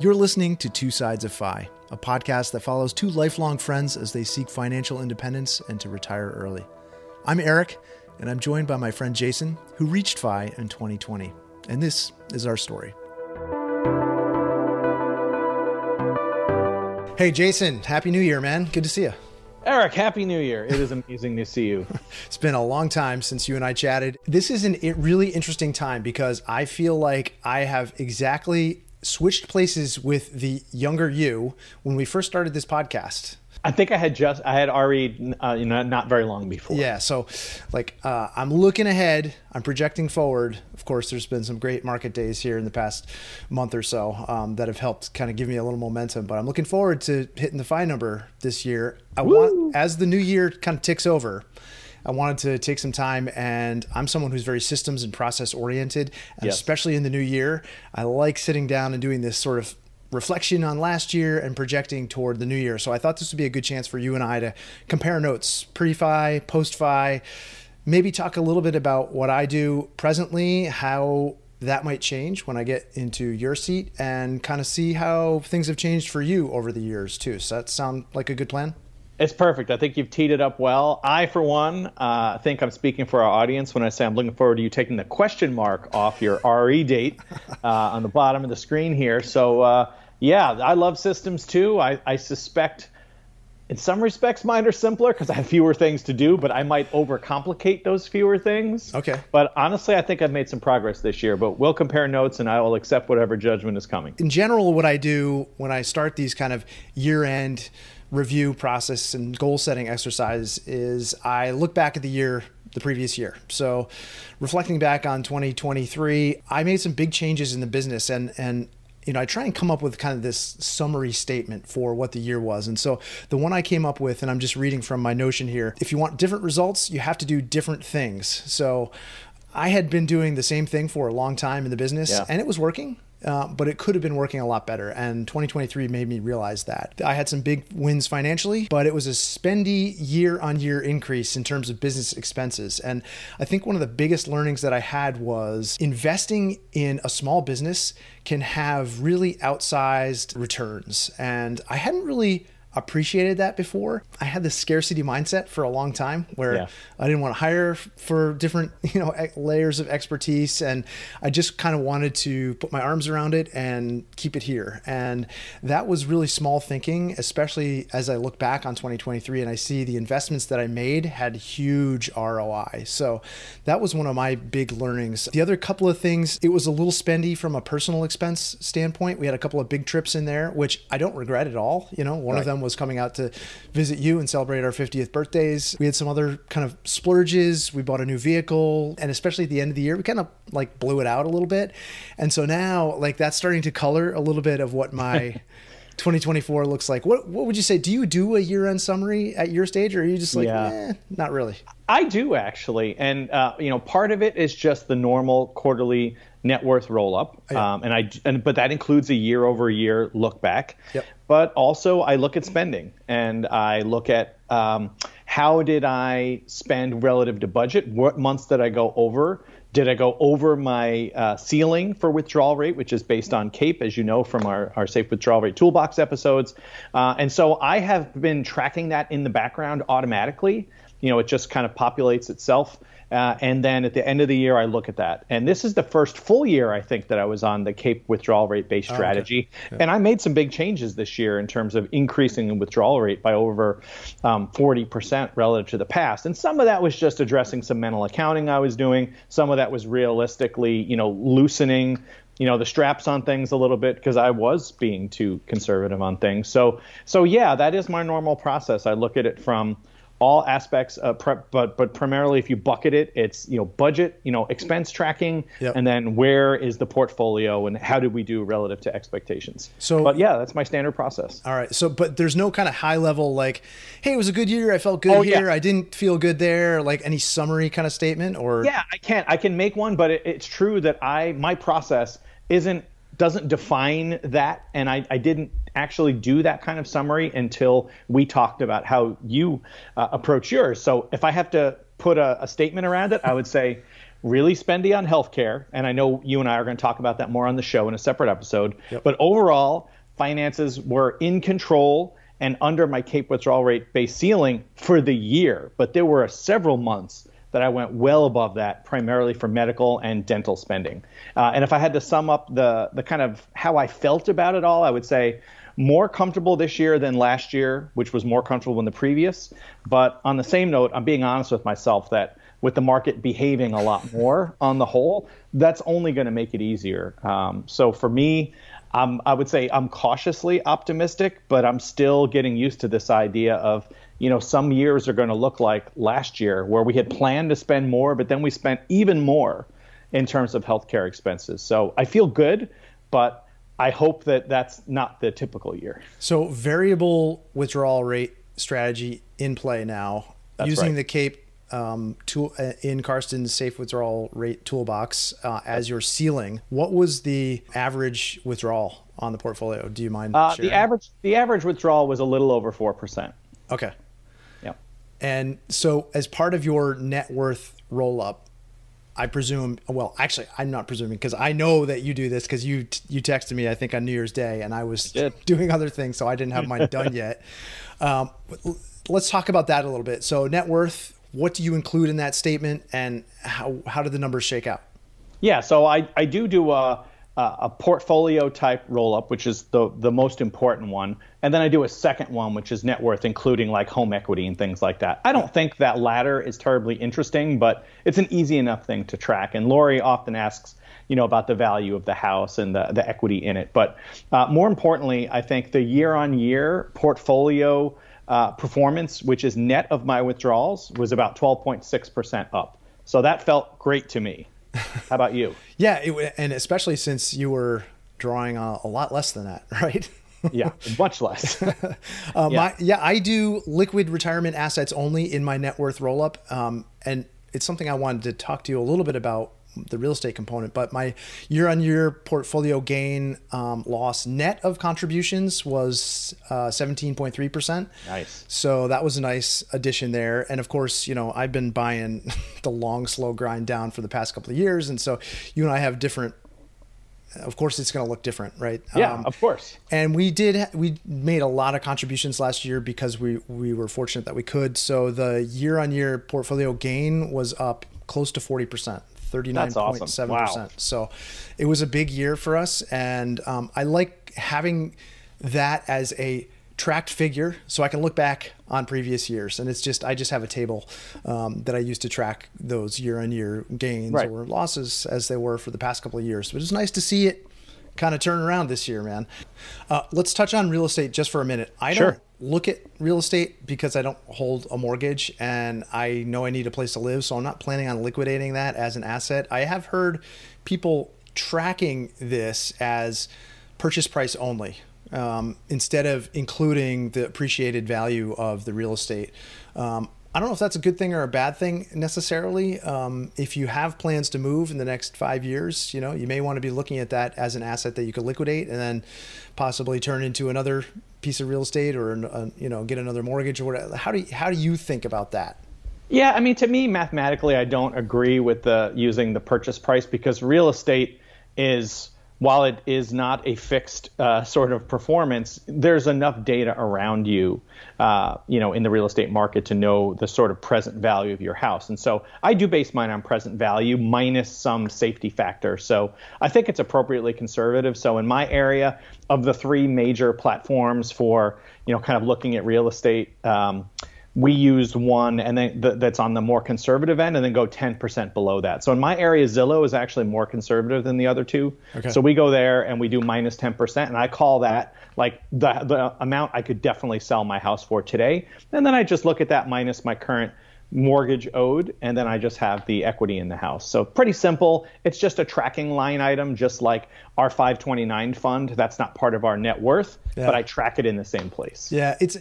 You're listening to Two Sides of Fi, a podcast that follows two lifelong friends as they seek financial independence and to retire early. I'm Eric, and I'm joined by my friend Jason, who reached Fi in 2020. And this is our story. Hey, Jason, Happy New Year, man. Good to see you. Eric, Happy New Year. It is amazing to see you. It's been a long time since you and I chatted. This is a really interesting time because I feel like I have exactly switched places with the younger you when we first started this podcast. I think I had just I had already uh, you know not very long before. Yeah, so like uh, I'm looking ahead. I'm projecting forward. Of course, there's been some great market days here in the past month or so um, that have helped kind of give me a little momentum. But I'm looking forward to hitting the FI number this year. I Woo! want as the new year kind of ticks over. I wanted to take some time, and I'm someone who's very systems and process oriented, and yes. especially in the new year, I like sitting down and doing this sort of reflection on last year and projecting toward the new year. So I thought this would be a good chance for you and I to compare notes, pre-fi, post-fi, maybe talk a little bit about what I do presently, how that might change when I get into your seat and kind of see how things have changed for you over the years too. So that sound like a good plan? It's perfect. I think you've teed it up well. I, for one, uh, think I'm speaking for our audience when I say I'm looking forward to you taking the question mark off your RE date uh, on the bottom of the screen here. So, uh, yeah, I love systems too. I, I, suspect, in some respects, mine are simpler because I have fewer things to do, but I might overcomplicate those fewer things. Okay. But honestly, I think I've made some progress this year. But we'll compare notes, and I will accept whatever judgment is coming. In general, what I do when I start these kind of year-end review process and goal setting exercise is I look back at the year the previous year. So reflecting back on 2023, I made some big changes in the business and and you know, I try and come up with kind of this summary statement for what the year was. And so the one I came up with, and I'm just reading from my Notion here if you want different results, you have to do different things. So I had been doing the same thing for a long time in the business yeah. and it was working. Uh, but it could have been working a lot better. And 2023 made me realize that. I had some big wins financially, but it was a spendy year on year increase in terms of business expenses. And I think one of the biggest learnings that I had was investing in a small business can have really outsized returns. And I hadn't really appreciated that before. I had this scarcity mindset for a long time where yeah. I didn't want to hire for different, you know, layers of expertise and I just kind of wanted to put my arms around it and keep it here. And that was really small thinking, especially as I look back on 2023 and I see the investments that I made had huge ROI. So that was one of my big learnings. The other couple of things, it was a little spendy from a personal expense standpoint. We had a couple of big trips in there, which I don't regret at all. You know, one right. of them was coming out to visit you and celebrate our 50th birthdays. We had some other kind of splurges. We bought a new vehicle, and especially at the end of the year, we kind of like blew it out a little bit. And so now, like, that's starting to color a little bit of what my 2024 looks like. What what would you say? Do you do a year end summary at your stage, or are you just like, yeah. eh, not really? I do actually, and uh, you know, part of it is just the normal quarterly net worth roll up, oh, yeah. um, and I and but that includes a year over year look back. Yep. But also, I look at spending, and I look at um, how did I spend relative to budget? What months did I go over? Did I go over my uh, ceiling for withdrawal rate, which is based on CAPE, as you know from our, our Safe Withdrawal Rate Toolbox episodes? Uh, and so I have been tracking that in the background automatically. You know, it just kind of populates itself. Uh, and then at the end of the year, I look at that. And this is the first full year, I think, that I was on the CAPE withdrawal rate based strategy. Oh, okay. yeah. And I made some big changes this year in terms of increasing the withdrawal rate by over um, 40% relative to the past. And some of that was just addressing some mental accounting I was doing. Some of that was realistically, you know, loosening you know the straps on things a little bit because I was being too conservative on things. So so yeah, that is my normal process. I look at it from all aspects, uh, pre- but but primarily if you bucket it, it's you know budget, you know expense tracking, yep. and then where is the portfolio and how did we do relative to expectations. So, but yeah, that's my standard process. All right. So, but there's no kind of high level like, hey, it was a good year, I felt good oh, here, yeah. I didn't feel good there, like any summary kind of statement or. Yeah, I can't. I can make one, but it, it's true that I my process isn't doesn't define that, and I, I didn't actually do that kind of summary until we talked about how you uh, approach yours. So if I have to put a, a statement around it, I would say really spendy on healthcare, and I know you and I are going to talk about that more on the show in a separate episode. Yep. But overall, finances were in control and under my CAPE withdrawal rate base ceiling for the year. But there were several months that I went well above that, primarily for medical and dental spending. Uh, and if I had to sum up the the kind of how I felt about it all, I would say more comfortable this year than last year, which was more comfortable than the previous. But on the same note, I'm being honest with myself that with the market behaving a lot more on the whole, that's only going to make it easier. Um, so for me, um, I would say I'm cautiously optimistic, but I'm still getting used to this idea of, you know, some years are going to look like last year where we had planned to spend more, but then we spent even more in terms of healthcare expenses. So I feel good, but I hope that that's not the typical year. So variable withdrawal rate strategy in play now, That's using right. the CAPE um, tool uh, in Karsten's safe withdrawal rate toolbox uh, as your ceiling. What was the average withdrawal on the portfolio? Do you mind? Uh, sharing? the average the average withdrawal was a little over four percent. Okay. Yeah. And so, as part of your net worth roll up, I presume. Well, actually, I'm not presuming because I know that you do this because you you texted me. I think on New Year's Day, and I was doing other things, so I didn't have mine done yet. Um, let's talk about that a little bit. So, net worth. What do you include in that statement, and how how did the numbers shake out? Yeah, so I, I do do a, a a portfolio type roll up, which is the the most important one, and then I do a second one, which is net worth, including like home equity and things like that. I don't think that latter is terribly interesting, but it's an easy enough thing to track. And Lori often asks, you know, about the value of the house and the the equity in it. But uh, more importantly, I think the year on year portfolio. Uh, performance, which is net of my withdrawals, was about 12.6% up. So that felt great to me. How about you? Yeah, it, and especially since you were drawing a, a lot less than that, right? yeah, much less. Uh, Yeah. My, yeah, I do liquid retirement assets only in my net worth roll up. Um, and it's something I wanted to talk to you a little bit about the real estate component. But my year on year portfolio gain um, loss net of contributions was uh, 17.3%. Nice. So that was a nice addition there. And of course, you know, I've been buying the long, slow grind down for the past couple of years. And so you and I have different. Of course, it's going to look different, right? yeah, Um, of course. and we did we made a lot of contributions last year because we we were fortunate that we could so the year on year portfolio gain was up close to 40% 39.7% Wow. so it was a big year for us and um, i like having that as a tracked figure so i can look back on previous years and it's just i just have a table um, that i use to track those year on year gains Right. or losses as they were for the past couple of years but it's nice to see it kind of turn around this year, man. Uh, let's touch on real estate just for a minute. I Sure. don't look at real estate because I don't hold a mortgage and I know I need a place to live, so I'm not planning on liquidating that as an asset. I have heard people tracking this as purchase price only. Um, instead of including the appreciated value of the real estate. Um, I don't know if that's a good thing or a bad thing necessarily. Um, if you have plans to move in the next five years, you know, you may want to be looking at that as an asset that you could liquidate and then possibly turn into another piece of real estate or, uh, you know, get another mortgage or whatever. How do you, how do you think about that? Yeah, I mean, to me, mathematically, I don't agree with the using the purchase price because real estate is, while it is not a fixed uh, sort of performance, there's enough data around you, uh, you know, in the real estate market to know the sort of present value of your house. And so I do base mine on present value minus some safety factor. So I think it's appropriately conservative. So in my area, of the three major platforms for, you know, kind of looking at real estate. Um, we used one and then th- that's on the more conservative end and then go 10% below that. So in my area, Zillow is actually more conservative than the other two. Okay. So we go there and we do minus 10%. And I call that like the, the amount I could definitely sell my house for today. And then I just look at that minus my current mortgage owed and then I just have the equity in the house. So pretty simple. It's just a tracking line item, just like our 529 fund. That's not part of our net worth, Yeah. but I track it in the same place. Yeah, it's,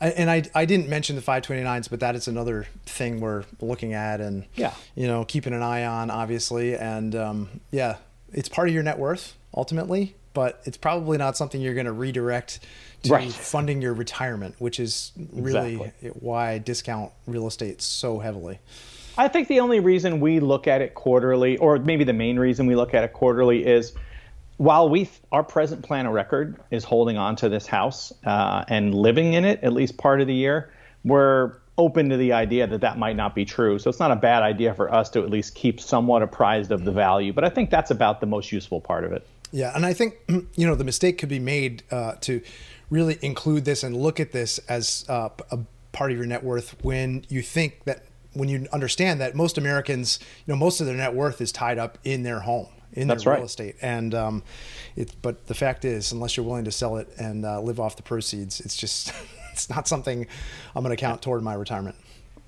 and I, I didn't mention the 529s, but that is another thing we're looking at and, Yeah. you know, keeping an eye on, obviously. And um, yeah, it's part of your net worth ultimately, but it's probably not something you're going to redirect to Right. funding your retirement, which is really Exactly. why I discount real estate so heavily. I think the only reason we look at it quarterly, or maybe the main reason we look at it quarterly, is while we our present plan of record is holding on to this house uh, and living in it at least part of the year, we're open to the idea that that might not be true. So it's not a bad idea for us to at least keep somewhat apprised of the value. But I think that's about the most useful part of it. Yeah, and I think you know the mistake could be made uh, to really include this and look at this as uh, a part of your net worth when you think that when you understand that most Americans, you know, most of their net worth is tied up in their home in That's their right. real estate. And um, it, but the fact is, unless you're willing to sell it and uh, live off the proceeds, it's just it's not something I'm going to count toward my retirement.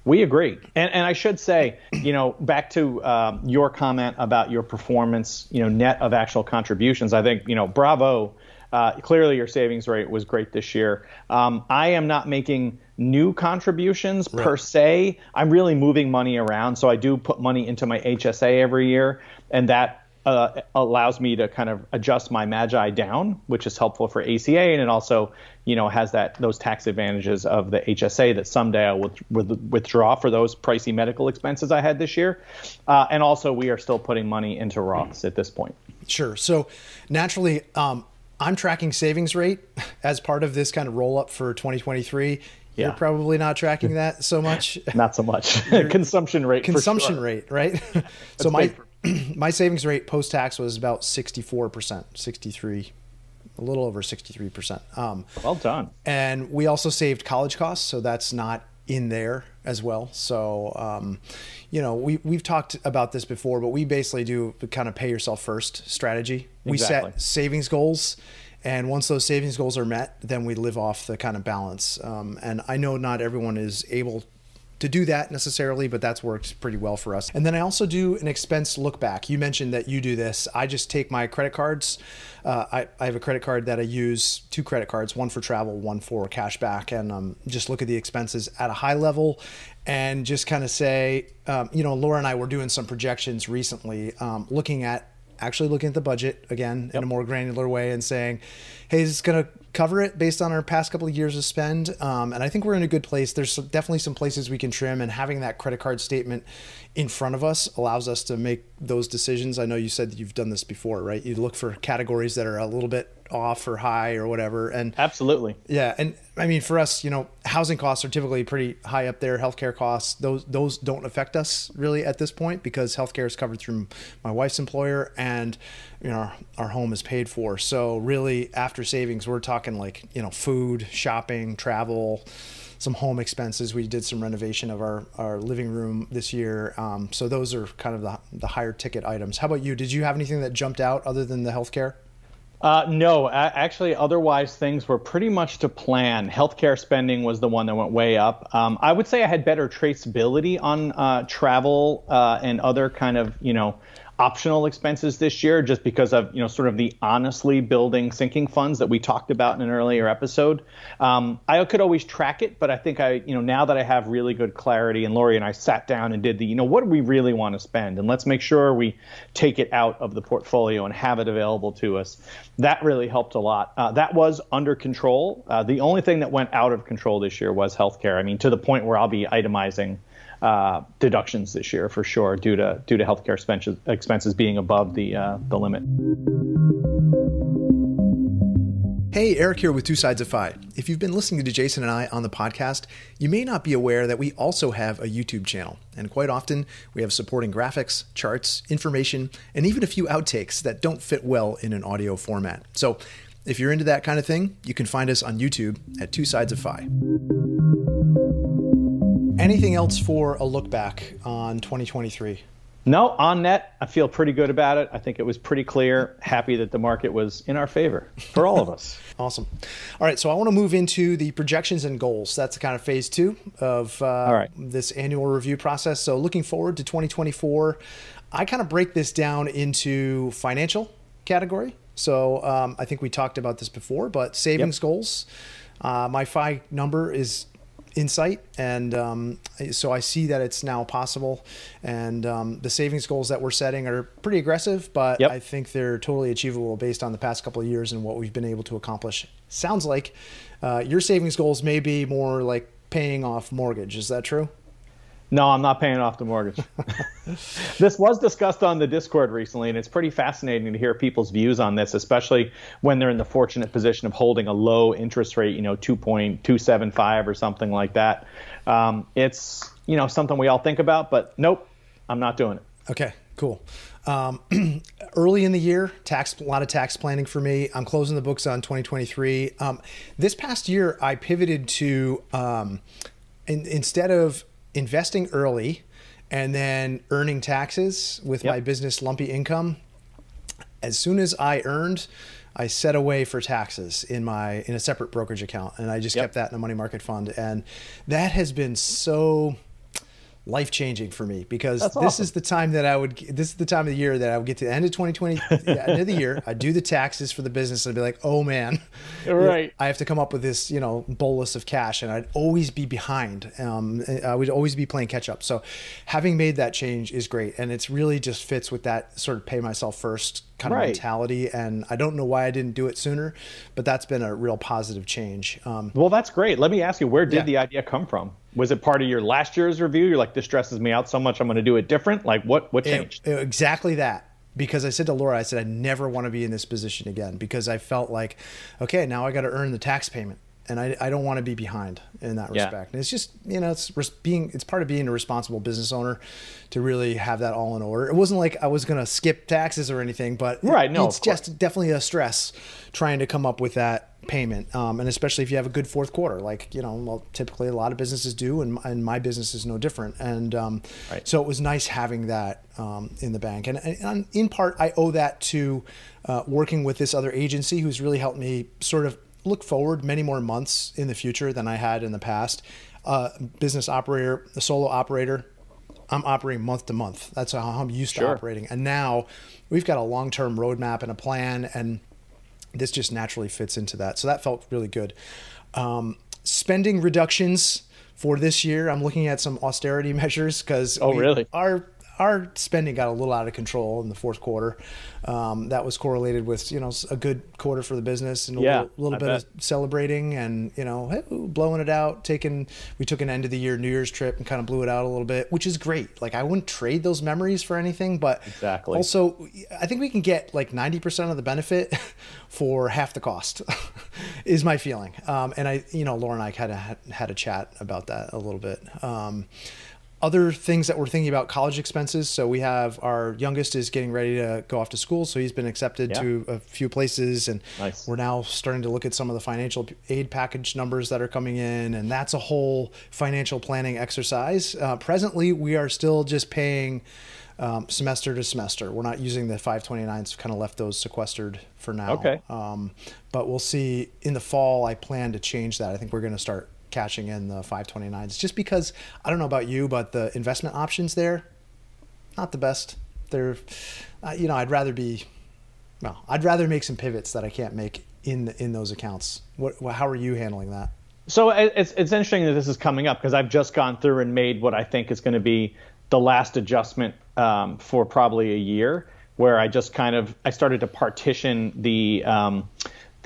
We agree, and and I should say, you know, back to um, your comment about your performance, you know, net of actual contributions. I think, you know, bravo. Uh, clearly, your savings rate was great this year. Um, I am not making new contributions right. per se. I'm really moving money around, so I do put money into my HSA every year, and that uh, allows me to kind of adjust my magi down, which is helpful for ACA, and it also, you know, has that those tax advantages of the HSA that someday I will withdraw for those pricey medical expenses I had this year, uh, and also we are still putting money into Roths at this point. Sure. So naturally, um, I'm tracking savings rate as part of this kind of roll up for 2023. Yeah. You're probably not tracking that so much. not so much. consumption rate. Consumption sure. rate, right? so my my savings rate post tax was about 64%, 63, a little over 63%. Um, well done. And we also saved college costs, so that's not in there as well. So, um, you know, we, we've talked about this before, but we basically do kind of pay yourself first strategy. We set savings goals. And once those savings goals are met, then we live off the kind of balance. Um, and I know not everyone is able to do that necessarily, but that's worked pretty well for us. And then I also do an expense look back. You mentioned that you do this. I just take my credit cards. Uh, I, I, have a credit card that I use, two credit cards, one for travel, one for cash back, and um, just look at the expenses at a high level and just kind of say, um, you know, Laura and I were doing some projections recently, um, looking at actually looking at the budget again yep. in a more granular way and saying, hey, is this going to cover it based on our past couple of years of spend. Um, and I think we're in a good place. There's some, definitely some places we can trim, and having that credit card statement in front of us allows us to make those decisions. I know you said you've done this before, right? You look for categories that are a little bit off or high or whatever. And absolutely, yeah. And I mean, for us, you know, housing costs are typically pretty high up there. Healthcare costs, those those don't affect us really at this point because healthcare is covered through my wife's employer, and you know, our, our home is paid for. So really, after savings, we're talking like you know, food, shopping, travel some home expenses. We did some renovation of our, our living room this year. Um, so those are kind of the, the higher ticket items. How about you? Did you have anything that jumped out other than the healthcare? Uh, no, actually, otherwise things were pretty much to plan. Healthcare spending was the one that went way up. Um, I would say I had better traceability on uh, travel uh, and other kind of you know optional expenses this year just because of you know sort of the honestly building sinking funds that we talked about in an earlier episode. Um, I could always track it, but I think I you know now that I have really good clarity and Lori and I sat down and did the you know what do we really want to spend and let's make sure we take it out of the portfolio and have it available to us. That really helped a lot. Uh, that was under control. Uh, the only thing that went out of control this year was healthcare. I mean to the point where I'll be itemizing uh, deductions this year for sure, due to due to healthcare expenses expenses being above the uh, the limit. Hey, Eric here with Two Sides of Fi. If you've been listening to Jason and I on the podcast, you may not be aware that we also have a YouTube channel. And quite often, we have supporting graphics, charts, information, and even a few outtakes that don't fit well in an audio format. So if you're into that kind of thing, you can find us on YouTube at Two Sides of Fi. Anything else for a look back on 2023? No, on net, I feel pretty good about it. I think it was pretty clear. Happy that the market was in our favor for all of us. awesome. All right, so I want to move into the projections and goals. That's the kind of phase two of uh, this annual review process. So looking forward to 2024, I kind of break this down into financial category. So um, I think we talked about this before, but savings yep. goals. Uh, my FI number is insight and um, so i see that it's now possible. And um, the savings goals that we're setting are pretty aggressive but yep. i think they're totally achievable based on the past couple of years and what we've been able to accomplish. Sounds like uh, your savings goals may be more like paying off mortgage. Is that true No, I'm not paying off the mortgage. this was discussed on the Discord recently, and it's pretty fascinating to hear people's views on this, especially when they're in the fortunate position of holding a low interest rate, you know, 2.275 or something like that. Um, it's, you know, something we all think about, but nope, I'm not doing it. Okay, cool. Um, early in the year, tax a lot of tax planning for me. I'm closing the books on 2023. Um, this past year, I pivoted to um, in, instead of investing early and then earning taxes with yep. my business lumpy income. As soon as I earned, I set away for taxes in my in a separate brokerage account, and I just yep. kept that in a money market fund, and that has been so life changing for me because this is the time that I would this is the time of the year that I would get to the end of 2020 end of the year I do the taxes for the business and I'd be like oh man. Right. I have to come up with this you know bolus of cash and I'd always be behind um, I would always be playing catch up. So having made that change is great and it's really just fits with that sort of pay myself first kind of right. mentality and I don't know why I didn't do it sooner but that's been a real positive change um, well that's great. Let me ask you where did yeah. the idea come from was it part of your last year's review? You're like, this stresses me out so much, I'm going to do it different. Like, what what changed? It, exactly that. Because I said to Laura, I said I never want to be in this position again because I felt like, okay, now I got to earn the tax payment and I, I don't want to be behind in that respect. Yeah. And it's just you know it's being it's part of being a responsible business owner to really have that all in order. It wasn't like I was going to skip taxes or anything, but right, no, it's just definitely a stress trying to come up with that payment, um, and especially if you have a good fourth quarter, like you know, well, typically a lot of businesses do, and, and my business is no different. And um, right. so it was nice having that um, in the bank, and, and, in part I owe that to uh, working with this other agency who's really helped me sort of look forward many more months in the future than I had in the past. Uh, business operator, a solo operator, I'm operating month to month. That's how I'm used sure. to operating. And now we've got a long term roadmap and a plan, and this just naturally fits into that. So that felt really good. Um, spending reductions for this year, I'm looking at some austerity measures because oh, really? Our our spending got a little out of control in the fourth quarter. Um, that was correlated with you know a good quarter for the business and a yeah, little, little bit bet. of celebrating and you know hey, blowing it out. Taking we took an end of the year New Year's trip and kind of blew it out a little bit, which is great. Like I wouldn't trade those memories for anything, but exactly. Also, I think we can get like ninety percent of the benefit for half the cost. is my feeling. Um, and I you know Laura and I kind of had, had a chat about that a little bit. Um, other things that we're thinking about college expenses. So we have our youngest is getting ready to go off to school, so he's been accepted yeah. to a few places, and nice. we're now starting to look at some of the financial aid package numbers that are coming in, and that's a whole financial planning exercise. Uh, presently, we are still just paying. Um, semester to semester. We're not using the 529s, kind of left those sequestered for now. Okay. Um, but we'll see in the fall. I plan to change that. I think we're going to start cashing in the 529s just because I don't know about you, but the investment options there, not the best. They're, uh, you know, I'd rather be, well, I'd rather make some pivots that I can't make in in those accounts. What, how are you handling that? So it's it's interesting that this is coming up because I've just gone through and made what I think is going to be the last adjustment um, for probably a year, where I just kind of I started to partition the um,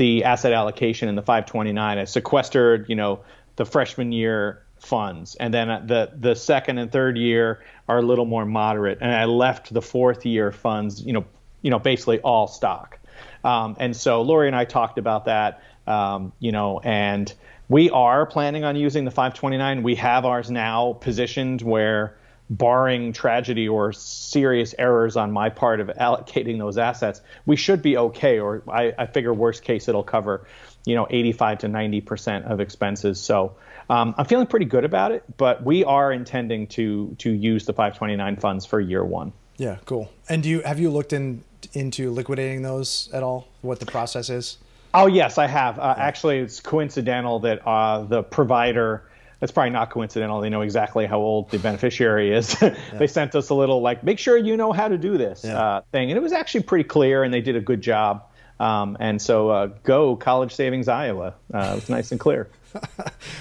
the asset allocation in the 529. I sequestered, you know, the freshman year funds, and then the the second and third year are a little more moderate. And I left the fourth year funds, you know, you know, basically all stock. Um, and so Lori and I talked about that, um, you know, and we are planning on using the 529. We have ours now positioned where, barring tragedy or serious errors on my part of allocating those assets, we should be okay. Or I, I figure worst case it'll cover you know 85 to 90 percent of expenses. So um, I'm feeling pretty good about it, but we are intending to to use the 529 funds for year one. Yeah, cool. And do you have you looked in into liquidating those at all? What the process is? Oh yes, I have. Uh, yeah. Actually, it's coincidental that uh, the provider. It's probably not coincidental. They know exactly how old the beneficiary is. yeah. They sent us a little like, make sure you know how to do this yeah. uh, thing, and it was actually pretty clear, and they did a good job. Um, and so uh, go College Savings Iowa. Uh, it's nice and clear.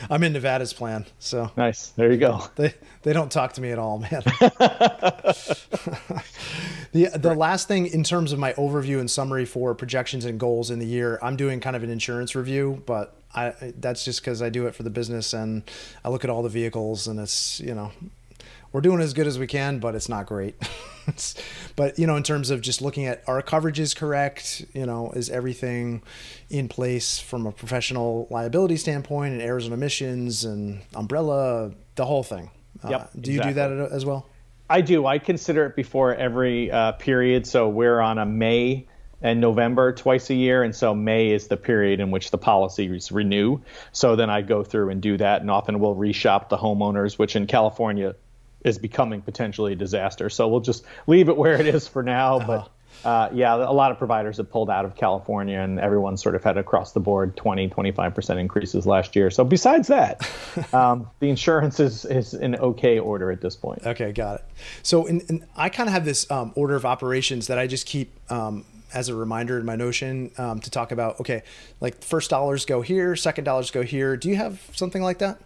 I'm in Nevada's plan, so nice. There you go. They they don't talk to me at all, man. the the last thing in terms of my overview and summary for projections and goals in the year, I'm doing kind of an insurance review, but I that's just because I do it for the business and I look at all the vehicles and it's you know we're doing as good as we can, but it's not great. but you know, in terms of just looking at our coverage is correct, you know, is everything in place from a professional liability standpoint and errors and omissions and umbrella, the whole thing. Uh, do you do that as well? I do. I consider it before every uh, period. So we're on a May and November twice a year, and so May is the period in which the policies renew. So then I go through and do that, and often we'll reshop the homeowners, which in California is becoming potentially a disaster. So we'll just leave it where it is for now. But uh, yeah, a lot of providers have pulled out of California, and everyone sort of had across the board 20, 25% increases last year. So besides that, um, the insurance is, is in okay order at this point. Okay, got it. So, in, in, I kind of have this um, order of operations that I just keep um, as a reminder in my Notion um, to talk about. Okay, like first dollars go here, second dollars go here. Do you have something like that?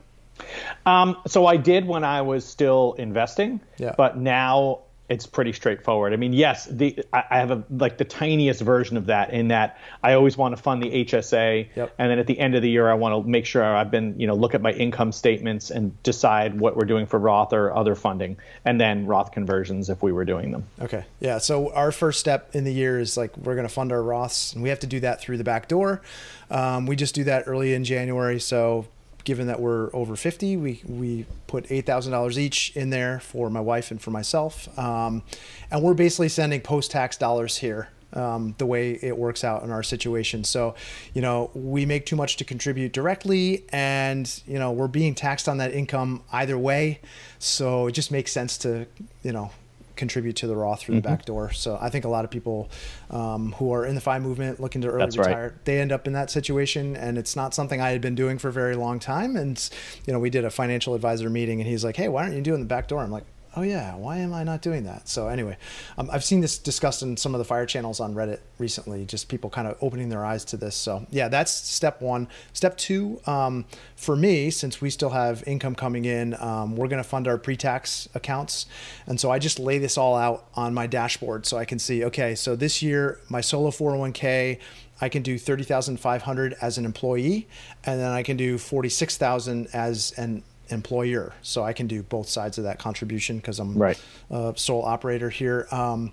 Um, so I did when I was still investing, Yeah. but now it's pretty straightforward. I mean, yes, the I, have a like the tiniest version of that in that I always want to fund the HSA, Yep. and then at the end of the year I want to make sure I've been you know look at my income statements and decide what we're doing for Roth or other funding, and then Roth conversions if we were doing them. Okay. Yeah. So our first step in the year is like we're going to fund our Roths, and we have to do that through the back door. Um, we just do that early in January. So given that we're over 50, we we put eight thousand dollars each in there for my wife and for myself, um, and we're basically sending post tax dollars here. Um, the way it works out in our situation. So, you know, we make too much to contribute directly, and you know, we're being taxed on that income either way. So it just makes sense to, you know, contribute to the Roth through the back door. So I think a lot of people um, who are in the FI movement looking to early That's right. retire, they end up in that situation, and it's not something I had been doing for a very long time. And you know, we did a financial advisor meeting, and he's like, "Hey, why aren't you doing the back door?" I'm like. Oh yeah, why am I not doing that? So anyway, um, I've seen this discussed in some of the fire channels on Reddit recently. Just people kind of opening their eyes to this. So yeah, that's step one. Step two, um, for me, since we still have income coming in, um, we're going to fund our pre-tax accounts, and so I just lay this all out on my dashboard so I can see. Okay, so this year my solo 401k. I can do thirty thousand five hundred as an employee, and then I can do forty six thousand as an employer. So I can do both sides of that contribution because I'm Right. a sole operator here. Um,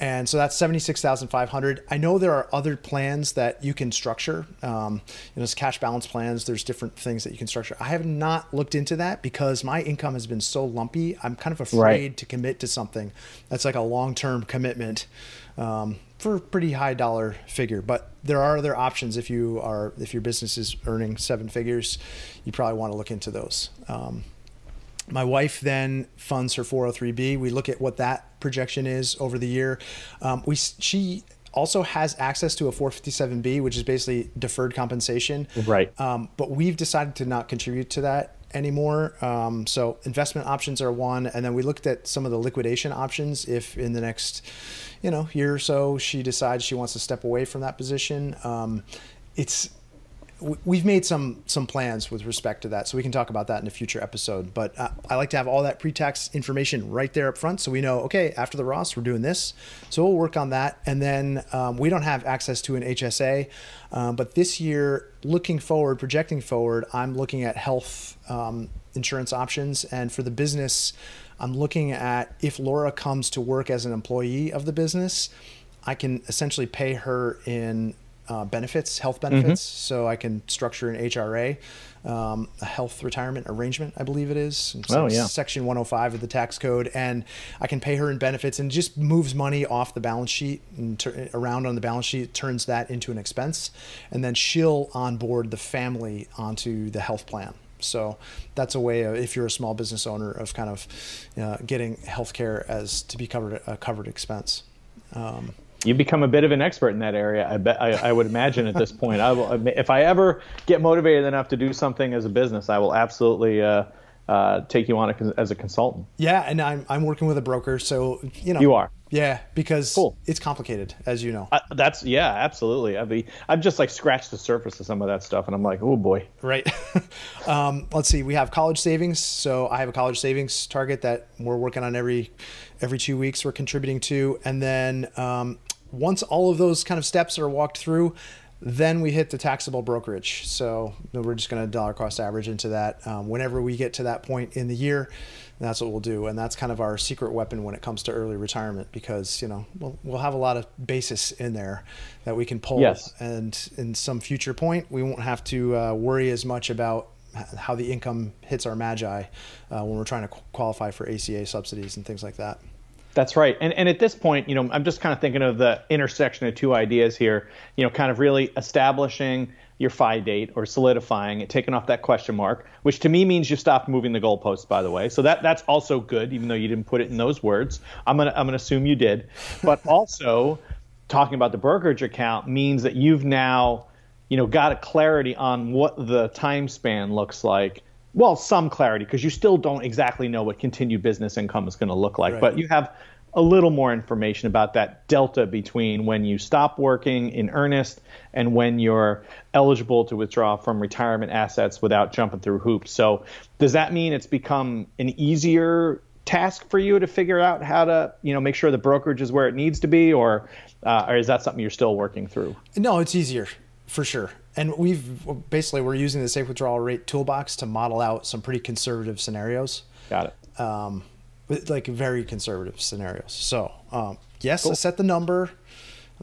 and so that's 76,500. I know there are other plans that you can structure. Um, you know, it's cash balance plans. There's different things that you can structure. I have not looked into that because my income has been so lumpy. I'm kind of afraid Right. to commit to something that's like a long-term commitment um, for a pretty high dollar figure. But there are other options if you are if your business is earning seven figures, you probably want to look into those. Um, my wife then funds her 403b. We look at what that projection is over the year. Um, we she also has access to a 457b, which is basically deferred compensation. Right. Um, but we've decided to not contribute to that anymore. Um, so investment options are one, and then we looked at some of the liquidation options. If in the next, you know, year or so she decides she wants to step away from that position, um, it's we've made some some plans with respect to that, so we can talk about that in a future episode. But uh, I like to have all that pre-tax information right there up front, so we know okay after the Roths we're doing this, so we'll work on that. And then um, we don't have access to an HSA, um, but this year, looking forward, projecting forward, I'm looking at health um, insurance options, and for the business, I'm looking at if Laura comes to work as an employee of the business, I can essentially pay her in uh, benefits, health benefits. So I can structure an HRA, um, a health retirement arrangement, I believe it is. It's Oh, yeah. Section 105 of the tax code, and I can pay her in benefits, and just moves money off the balance sheet and tur- around on the balance sheet, turns that into an expense, and then she'll onboard the family onto the health plan. So that's a way, of, if you're a small business owner, of kind of uh, getting healthcare as to be covered a covered expense. Um, You become a bit of an expert in that area. I bet. I, I would imagine at this point. I will, if I ever get motivated enough to do something as a business, I will absolutely uh, uh, take you on a, as a consultant. Yeah, and I'm I'm working with a broker, so you know You are. Yeah, because Cool. it's complicated, as you know. I, that's yeah, absolutely. I've be, I've just like scratched the surface of some of that stuff, and I'm like, oh boy. right. um, let's see. We have college savings, so I have a college savings target that we're working on every every two weeks. We're contributing to, and then um, once all of those kind of steps are walked through. Then we hit the taxable brokerage. So we're just going to dollar cost average into that. Um, whenever we get to that point in the year, that's what we'll do. And that's kind of our secret weapon when it comes to early retirement because, you know, we'll, we'll have a lot of basis in there that we can pull. Yes. And in some future point, we won't have to uh, worry as much about how the income hits our magi uh, when we're trying to qualify for ACA subsidies and things like that. That's right. And and at this point, you know, I'm just kind of thinking of the intersection of two ideas here, you know, kind of really establishing your FI date or solidifying it, taking off that question mark, which to me means you stopped moving the goalposts, by the way. So that that's also good, even though you didn't put it in those words. I'm gonna I'm gonna assume you did. But also talking about the brokerage account means that you've now, you know, got a clarity on what the time span looks like well, some clarity because you still don't exactly know what continued business income is going to look like, right. but you have a little more information about that delta between when you stop working in earnest and when you're eligible to withdraw from retirement assets without jumping through hoops. So, does that mean it's become an easier task for you to figure out how to, you know, make sure the brokerage is where it needs to be, or, uh, or is that something you're still working through? No, it's easier for sure and we've basically we're using the safe withdrawal rate toolbox to model out some pretty conservative scenarios. Got it. Um, like very conservative scenarios. So um, yes, cool. I set the number.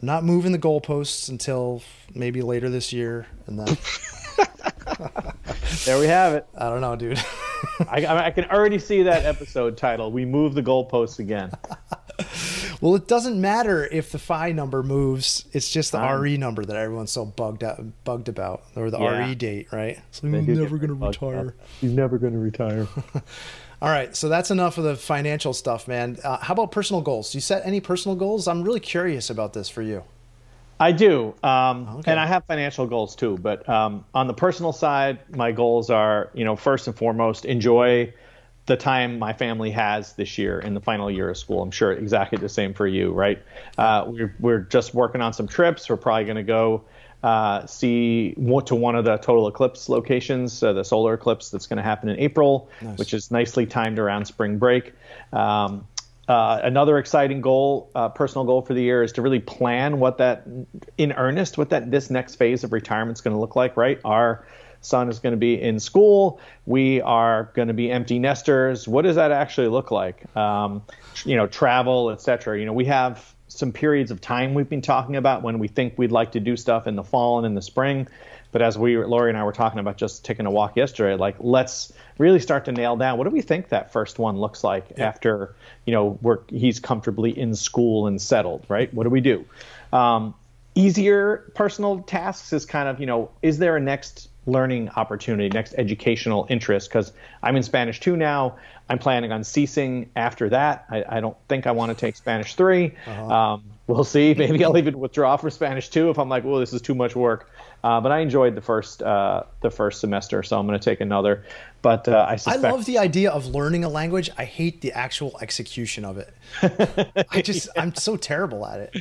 I'm not moving the goalposts until maybe later this year, and then. there we have it. I don't know, dude. I, I can already see that episode title. We move the goalposts again. Well, it doesn't matter if the FI number moves. It's just the um, RE number that everyone's so bugged out, bugged about, or the yeah. RE date, right? So he's never going to retire. He's never going to retire. All right, so that's enough of the financial stuff, man. Uh, how about personal goals? Do you set any personal goals? I'm really curious about this for you. I do, um, okay. and I have financial goals too. But um, on the personal side, my goals are, you know, first and foremost, enjoy the time my family has this year in the final year of school. I'm sure exactly the same for you, right? Uh, we're, we're just working on some trips. We're probably going to go uh, see to one of the total eclipse locations, uh, the solar eclipse that's going to happen in April, nice. which is nicely timed around spring break. Um, uh, another exciting goal, uh, personal goal for the year, is to really plan what that, in earnest, what that this next phase of retirement is going to look like. Right, our son is going to be in school. We are going to be empty nesters. What does that actually look like? Um, you know, travel, etc. You know, we have some periods of time we've been talking about when we think we'd like to do stuff in the fall and in the spring. But as we, Lori and I were talking about just taking a walk yesterday, like let's really start to nail down what do we think that first one looks like yeah. after you know we're he's comfortably in school and settled, right? What do we do? Um, easier personal tasks is kind of you know is there a next learning opportunity, next educational interest. Because I'm in Spanish 2 now. I'm planning on ceasing after that. I, I don't think I want to take Spanish 3. Uh-huh. Um, we'll see. Maybe I'll even withdraw for Spanish 2 if I'm like, well, this is too much work. Uh, but I enjoyed the first uh, the first semester, so I'm going to take another. But uh, I suspect I love the idea of learning a language. I hate the actual execution of it. I just yeah. I'm so terrible at it.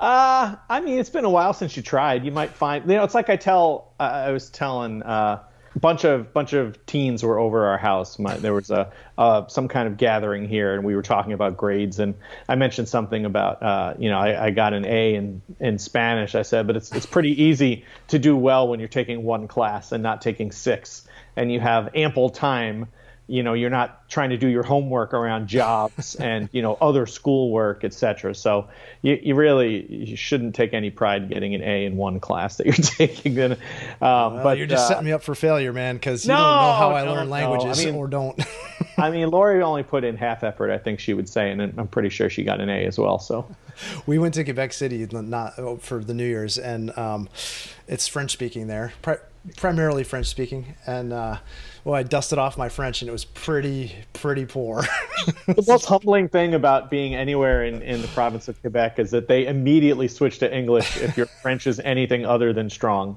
Uh, I mean, it's been a while since you tried. You might find you know it's like I tell I was telling uh, a bunch of bunch of teens were over our house. My, there was a uh, some kind of gathering here, and we were talking about grades. And I mentioned something about uh, you know I, I, got an A in in Spanish. I said, but it's it's pretty easy to do well when you're taking one class and not taking six, and you have ample time you know you're not trying to do your homework around jobs and you know other schoolwork etc so you, you really you shouldn't take any pride in getting an a in one class that you're taking then. Um, well, but you're just uh, setting me up for failure man because you no, don't know how i learn languages I mean, or don't. I mean lori only put in half effort i think she would say and i'm pretty sure she got an a as well so. We went to quebec city not for the new year's and um, it's french speaking there pri- primarily french speaking and uh, well, I dusted off my French and it was pretty, pretty poor. the most humbling thing about being anywhere in, in the province of Quebec is that they immediately switch to English if your French is anything other than strong.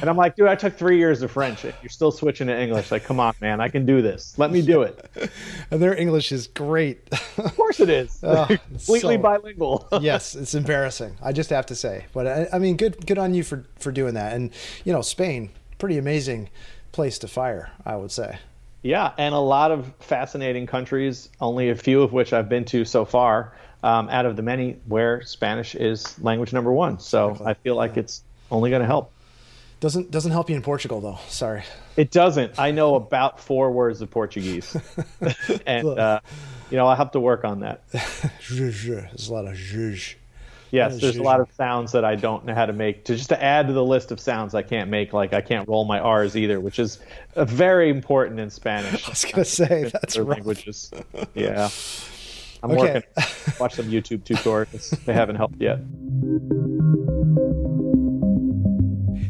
And I'm like, dude, I took three years of French. And you're still switching to English. Like, come on, man, I can do this. Let me do it. And their English is great. of course it is. Uh, Completely so, bilingual. yes, it's embarrassing. I just have to say. But I, I mean, good, good on you for, for doing that. And, you know, Spain, pretty amazing place to fire, I would say. Yeah, and a lot of fascinating countries, only a few of which I've been to so far, um, out of the many where Spanish is language number one. So exactly. I feel like yeah. it's Only going to help. Doesn't doesn't help you in Portugal though. Sorry. It doesn't. I know about four words of Portuguese, and uh, you know I have to work on that. There's a lot of zhuzh. Yes, there's a lot of sounds that I don't know how to make. To just to add to the list of sounds I can't make, like I can't roll my R's either, which is very important in Spanish. I was gonna say that's rough. languages. Yeah, I'm okay. working. Watch some YouTube tutorials. They haven't helped yet.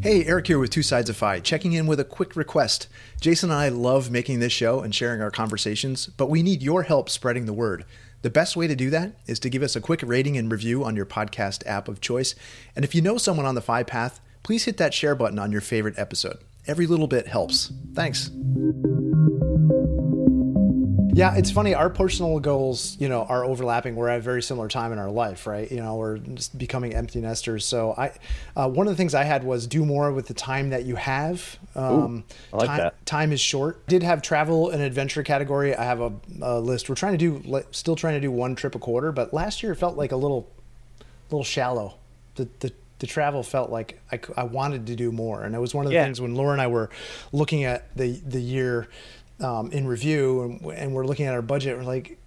Hey, Eric here with Two Sides of Fi, checking in with a quick request. Jason and I love making this show and sharing our conversations, but we need your help spreading the word. The best way to do that is to give us a quick rating and review on your podcast app of choice. And if you know someone on the FI path, please hit that share button on your favorite episode. Every little bit helps. Thanks. Yeah, it's funny. Our personal goals, you know, are overlapping. We're at a very similar time in our life, right? You know, we're just becoming empty nesters. So I, uh, one of the things I had was do more with the time that you have. Um, Ooh, I like time, that. Time is short. Did have travel and adventure category. I have a, a list. We're trying to do, still trying to do one trip a quarter, but last year it felt like a little, little shallow. The the the travel felt like I, I wanted to do more. And it was one of the yeah. things when Laura and I were looking at the, the year um, in review and, and, we're looking at our budget, we're like,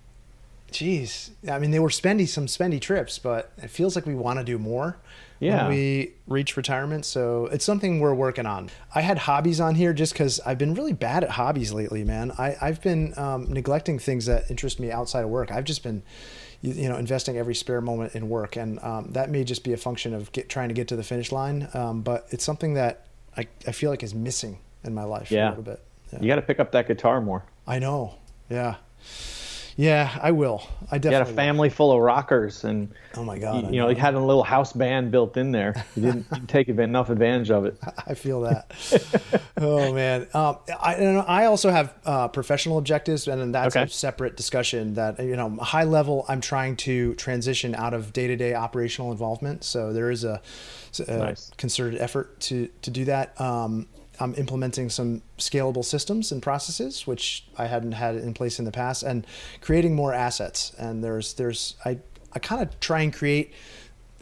geez, I mean, they were spendy, some spendy trips, but it feels like we want to do more yeah. when we reach retirement. So it's something we're working on. I had hobbies on here just because I've been really bad at hobbies lately, man. I, I've been um, neglecting things that interest me outside of work. I've just been, you, know, investing every spare moment in work. And um, that may just be a function of get, trying to get to the finish line. Um, but it's something that I, I feel like is missing in my life yeah. a little bit. Yeah. You got to pick up that guitar more. I know. Yeah. Yeah, I will. I definitely. You had a family will. full of rockers, and oh my god, you, you know, you had a little house band built in there. You didn't, didn't take enough advantage of it. I feel that. oh man, um, I I also have uh, professional objectives, and that's okay. a separate discussion. That you know, high level, I'm trying to transition out of day to day operational involvement. So there is a, a nice. concerted effort to to do that. Um, I'm implementing some scalable systems and processes, which I hadn't had in place in the past, and creating more assets. And there's there's I I kind of try and create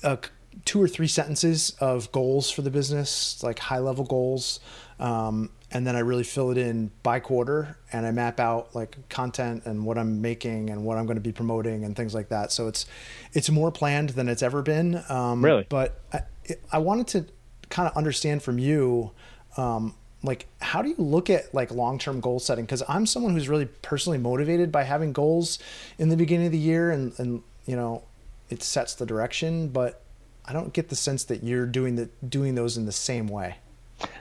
a, two or three sentences of goals for the business, like high level goals, um, and then I really fill it in by quarter, and I map out like content and what I'm making and what I'm going to be promoting and things like that. So it's it's more planned than it's ever been. Um, really, but I, I wanted to kind of understand from you um, like how do you look at like long-term goal setting? Because i'm someone who's really personally motivated by having goals in the beginning of the year and and you know it sets the direction but i don't get the sense that you're doing the doing those in the same way.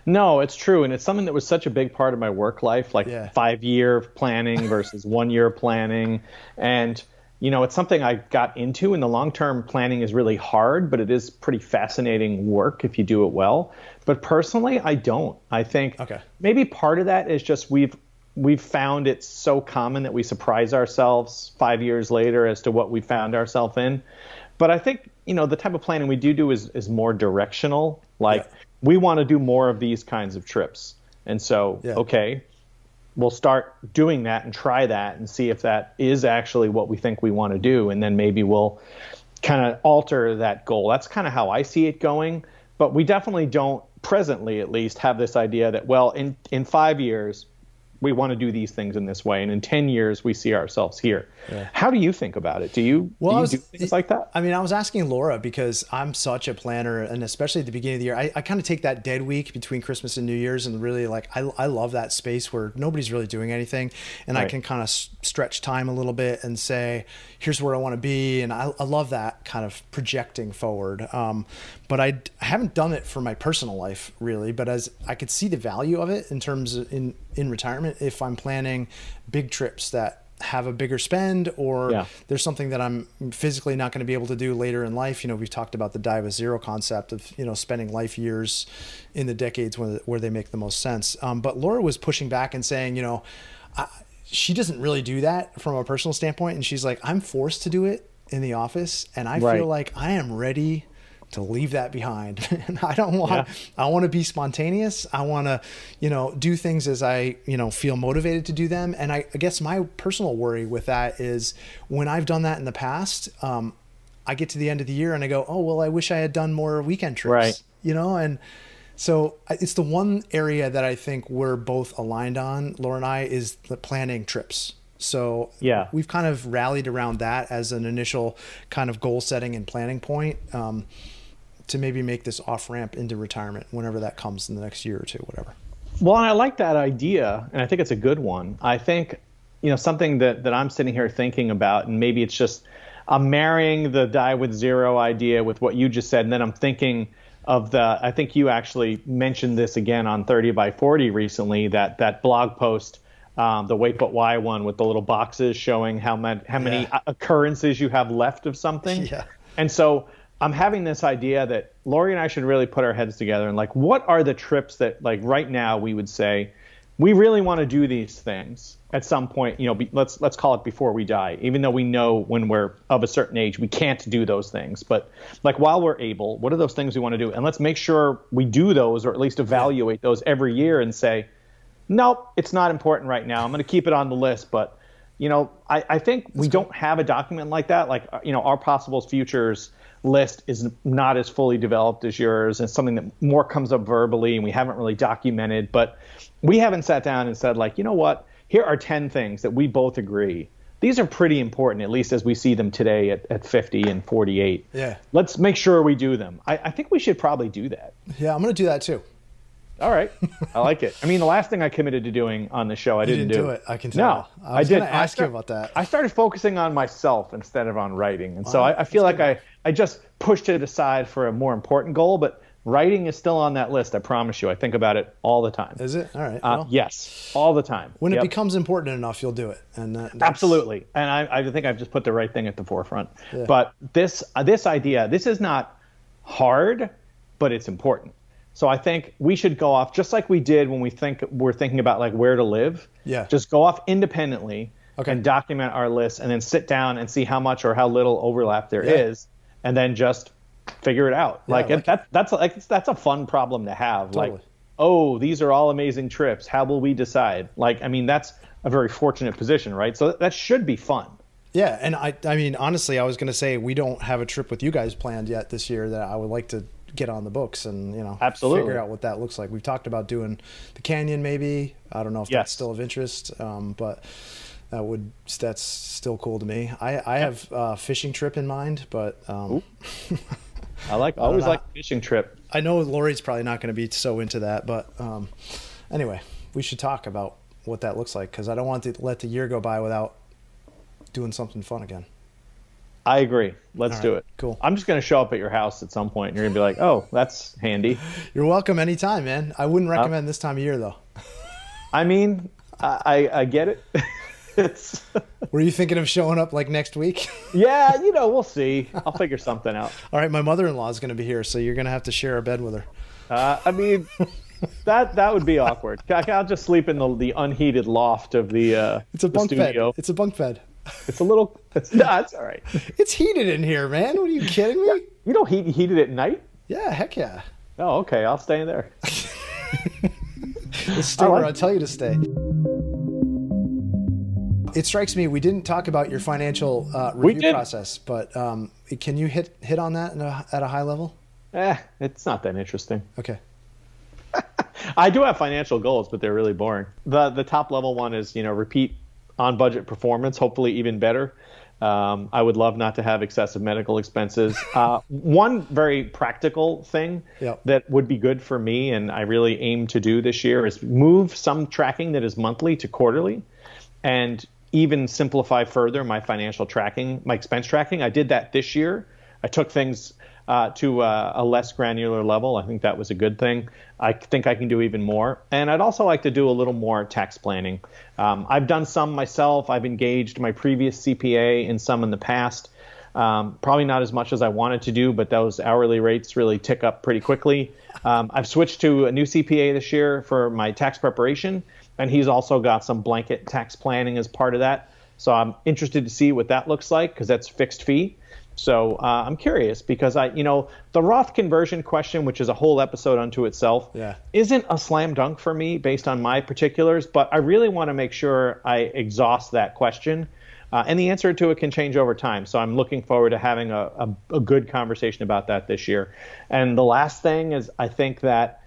No it's true and it's something that was such a big part of my work life like yeah. five year planning versus one year planning. And you know, it's something I got into, and the long term planning is really hard, but it is pretty fascinating work if you do it well. But personally, I don't. I think okay. maybe part of that is just we've we've found it so common that we surprise ourselves five years later as to what we found ourselves in. But I think you know the type of planning we do do is is more directional. Like yeah. we want to do more of these kinds of trips, and so yeah. okay, we'll start doing that and try that and see if that is actually what we think we want to do. And then maybe we'll kind of alter that goal. That's kind of how i see it going. But we definitely don't presently at least have this idea that well in in 5 years we want to do these things in this way, and in ten years we see ourselves here. Yeah. How do you think about it? Do you, well, do, you was, do things like that? I mean, I was asking Laura because I'm such a planner, and especially at the beginning of the year, I, I kind of take that dead week between Christmas and New Year's, and really like I, I love that space where nobody's really doing anything, and right. I can kind of stretch time a little bit and say, here's where I want to be, and I, I love that kind of projecting forward. Um, but I, I haven't done it for my personal life really, but as I could see the value of it in terms of in in retirement if I'm planning big trips that have a bigger spend or yeah. there's something that I'm physically not going to be able to do later in life. You know, we've talked about the die with zero concept of, you know, spending life years in the decades where, where they make the most sense. Um, but Laura was pushing back and saying, you know, I, she doesn't really do that from a personal standpoint. And she's like, I'm forced to do it in the office. And I right. feel like I am ready to leave that behind. and I don't want yeah. I want to be spontaneous. I want to, you know, do things as I, you know, feel motivated to do them. And I, I guess my personal worry with that is when I've done that in the past, um, I get to the end of the year and I go, oh well, I wish I had done more weekend trips. Right. You know, and so it's the one area that I think we're both aligned on, Laura and I, is the planning trips. So yeah, we've kind of rallied around that as an initial kind of goal setting and planning point um, to maybe make this off ramp into retirement whenever that comes in the next year or two, whatever. Well, I like that idea, and I think it's a good one. I think you know something that that I'm sitting here thinking about, and maybe it's just I'm marrying the die with zero idea with what you just said, and then I'm thinking of the. I think you actually mentioned this again on 30 by 40 recently. That that blog post. Um, the wait but why one with the little boxes showing how, many how many Yeah. occurrences you have left of something. Yeah. And so I'm having this idea that Lori and I should really put our heads together and like, what are the trips that like right now we would say we really want to do these things at some point? You know, be, let's let's call it before we die, even though we know when we're of a certain age we can't do those things. But like while we're able, what are those things we want to do? And let's make sure we do those or at least evaluate those every year and say, nope, it's not important right now. I'm going to keep it on the list, but you know, I, I think we don't have a document like that. Like, uh, you know, our possible futures list is not as fully developed as yours, and something that more comes up verbally, and we haven't really documented. But we haven't sat down and said, like, you know what? Here are 10 things that we both agree. These are pretty important, at least as we see them today at, at 50 and 48. Yeah. Let's make sure we do them. I, I think we should probably do that. Yeah, I'm going to do that too. All right, I like it. I mean, the last thing I committed to doing on the show, I didn't, didn't do it. I can tell. No. I was did. ask you start- about that. I started focusing on myself instead of on writing, and so I, I feel like I, I just pushed it aside for a more important goal. But writing is still on that list. I promise you. I think about it all the time. Is it? All right. Uh, yes, all the time. when Yep. it becomes important enough, you'll do it. And that, Absolutely, and I, I think I've just put the right thing at the forefront. But this uh, this idea, this is not hard, but it's important. So I think we should go off just like we did when we think we're thinking about like where to live. Yeah. Just go off independently Okay. and document our list, and then sit down and see how much or how little overlap there is, Yeah. and then just figure it out. like, like that, that's like that's a fun problem to have. Totally. Like oh, these are all amazing trips. How will we decide? Like, I mean, that's a very fortunate position, right? So that should be fun. Yeah, and I, I mean, honestly, I was going to say we don't have a trip with you guys planned yet this year that I would like to get on the books and you know Absolutely. figure out what that looks like. We've talked about doing the canyon, maybe. I don't know if Yes. that's still of interest, um, but that would that's still cool to me. I, I have a fishing trip in mind, but um, I like I always know. like fishing trip. I know Lori's probably not going to be so into that. But um, anyway, we should talk about what that looks like because I don't want to let the year go by without doing something fun again. I agree. Let's All do it. cool. I'm just going to show up at your house at some point, and you're going to be like, "Oh, that's handy." You're welcome anytime, man. I wouldn't recommend this time of year though. I mean, I I, I get it. it's Were you thinking of showing up like next week? yeah, you know, we'll see. I'll figure something out. All right, my mother-in-law is going to be here, so you're going to have to share a bed with her. Uh, I mean, that that would be awkward. I- I'll just sleep in the the unheated loft of the. Uh, It's a bunk bed. It's a bunk bed. It's a little. It's, no, it's all right. It's heated in here, man. What are you kidding me? You don't heat heat it at night. Yeah, heck yeah. Oh, okay. I'll stay in there. Stay I where I tell you to stay. It strikes me we didn't talk about your financial uh, review process, but um, can you hit hit on that a, at a high level? Eh, it's not that interesting. Okay. I do have financial goals, but they're really boring. The the top level one is you know repeat on budget performance, hopefully even better. Um, I would love not to have excessive medical expenses. Uh, one very practical thing Yep. that would be good for me, and I really aim to do this year, is move some tracking that is monthly to quarterly, and even simplify further my financial tracking, my expense tracking. I did that this year. I took things uh, to uh, a less granular level. I think that was a good thing. I think I can do even more. And I'd also like to do a little more tax planning. Um, I've done some myself. I've engaged my previous CPA in some in the past. Um, probably not as much as I wanted to do, but those hourly rates really tick up pretty quickly. Um, I've switched to a new CPA this year for my tax preparation, and he's also got some blanket tax planning as part of that. So I'm interested to see what that looks like because that's fixed fee. So uh, I'm curious because I, you know, the Roth conversion question, which is a whole episode unto itself, Yeah. isn't a slam dunk for me based on my particulars. But I really want to make sure I exhaust that question Uh, and the answer to it can change over time. So I'm looking forward to having a, a, a good conversation about that this year. And the last thing is, I think that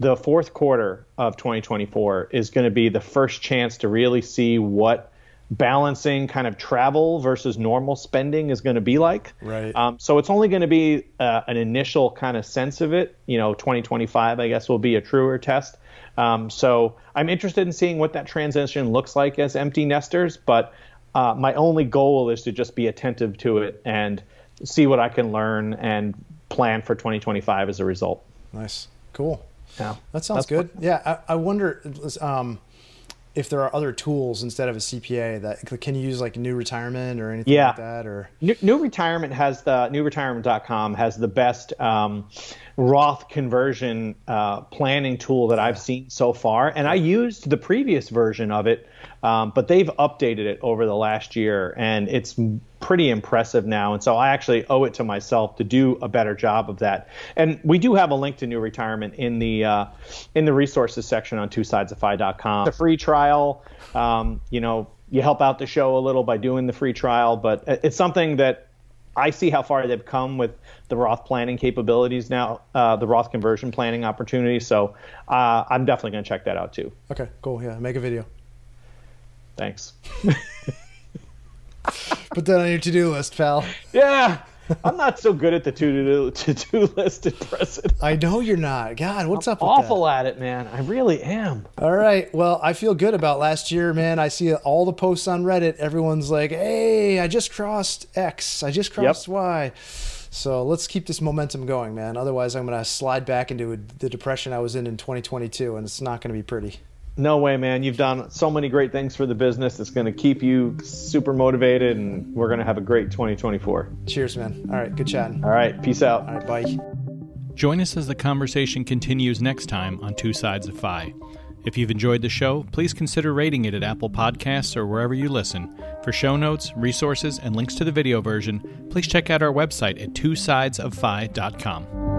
the fourth quarter of 2024 is going to be the first chance to really see what balancing kind of travel versus normal spending is going to be like. Right. Um, so it's only going to be uh, an initial kind of sense of it. You know, 2025, I guess, will be a truer test. Um, so I'm interested in seeing what that transition looks like as empty nesters. But uh, my only goal is to just be attentive to it and see what I can learn and plan for 2025 as a result. Nice. Cool. Yeah. That sounds good. Yeah. I, I wonder. Um, if there are other tools instead of a CPA that can you use like new retirement or anything yeah. like that or new, new retirement has the newretirement.com has the best um, Roth conversion uh, planning tool that I've seen so far and I used the previous version of it um, but they've updated it over the last year, and it's pretty impressive now. And so I actually owe it to myself to do a better job of that. And we do have a link to New Retirement in the uh, in the resources section on twosidesoffi.com. It's a free trial. Um, you know, you help out the show a little by doing the free trial, but it's something that I see how far they've come with the Roth planning capabilities now, uh, the Roth conversion planning opportunity. So uh, I'm definitely going to check that out too. Okay, cool. Yeah, make a video. Thanks. Put that on your to-do list, pal. Yeah. I'm not so good at the to-do to-do list at present. I know you're not. God, what's I'm up? awful at it, man. I really am. All right. Well, I feel good about last year, man. I see all the posts on Reddit. Everyone's like, "Hey, I just crossed X. I just crossed yep. Y." So let's keep this momentum going, man. Otherwise, I'm gonna slide back into the depression I was in in 2022, and it's not gonna be pretty. No way, man. You've done so many great things for the business. It's going to keep you super motivated, and we're going to have a great 2024. Cheers, man. All right. Good chatting. All right. Peace out. All right. Bye. Join us as the conversation continues next time on Two Sides of FI. If you've enjoyed the show, please consider rating it at Apple Podcasts or wherever you listen. For show notes, resources, and links to the video version, please check out our website at twosidesoffi.com.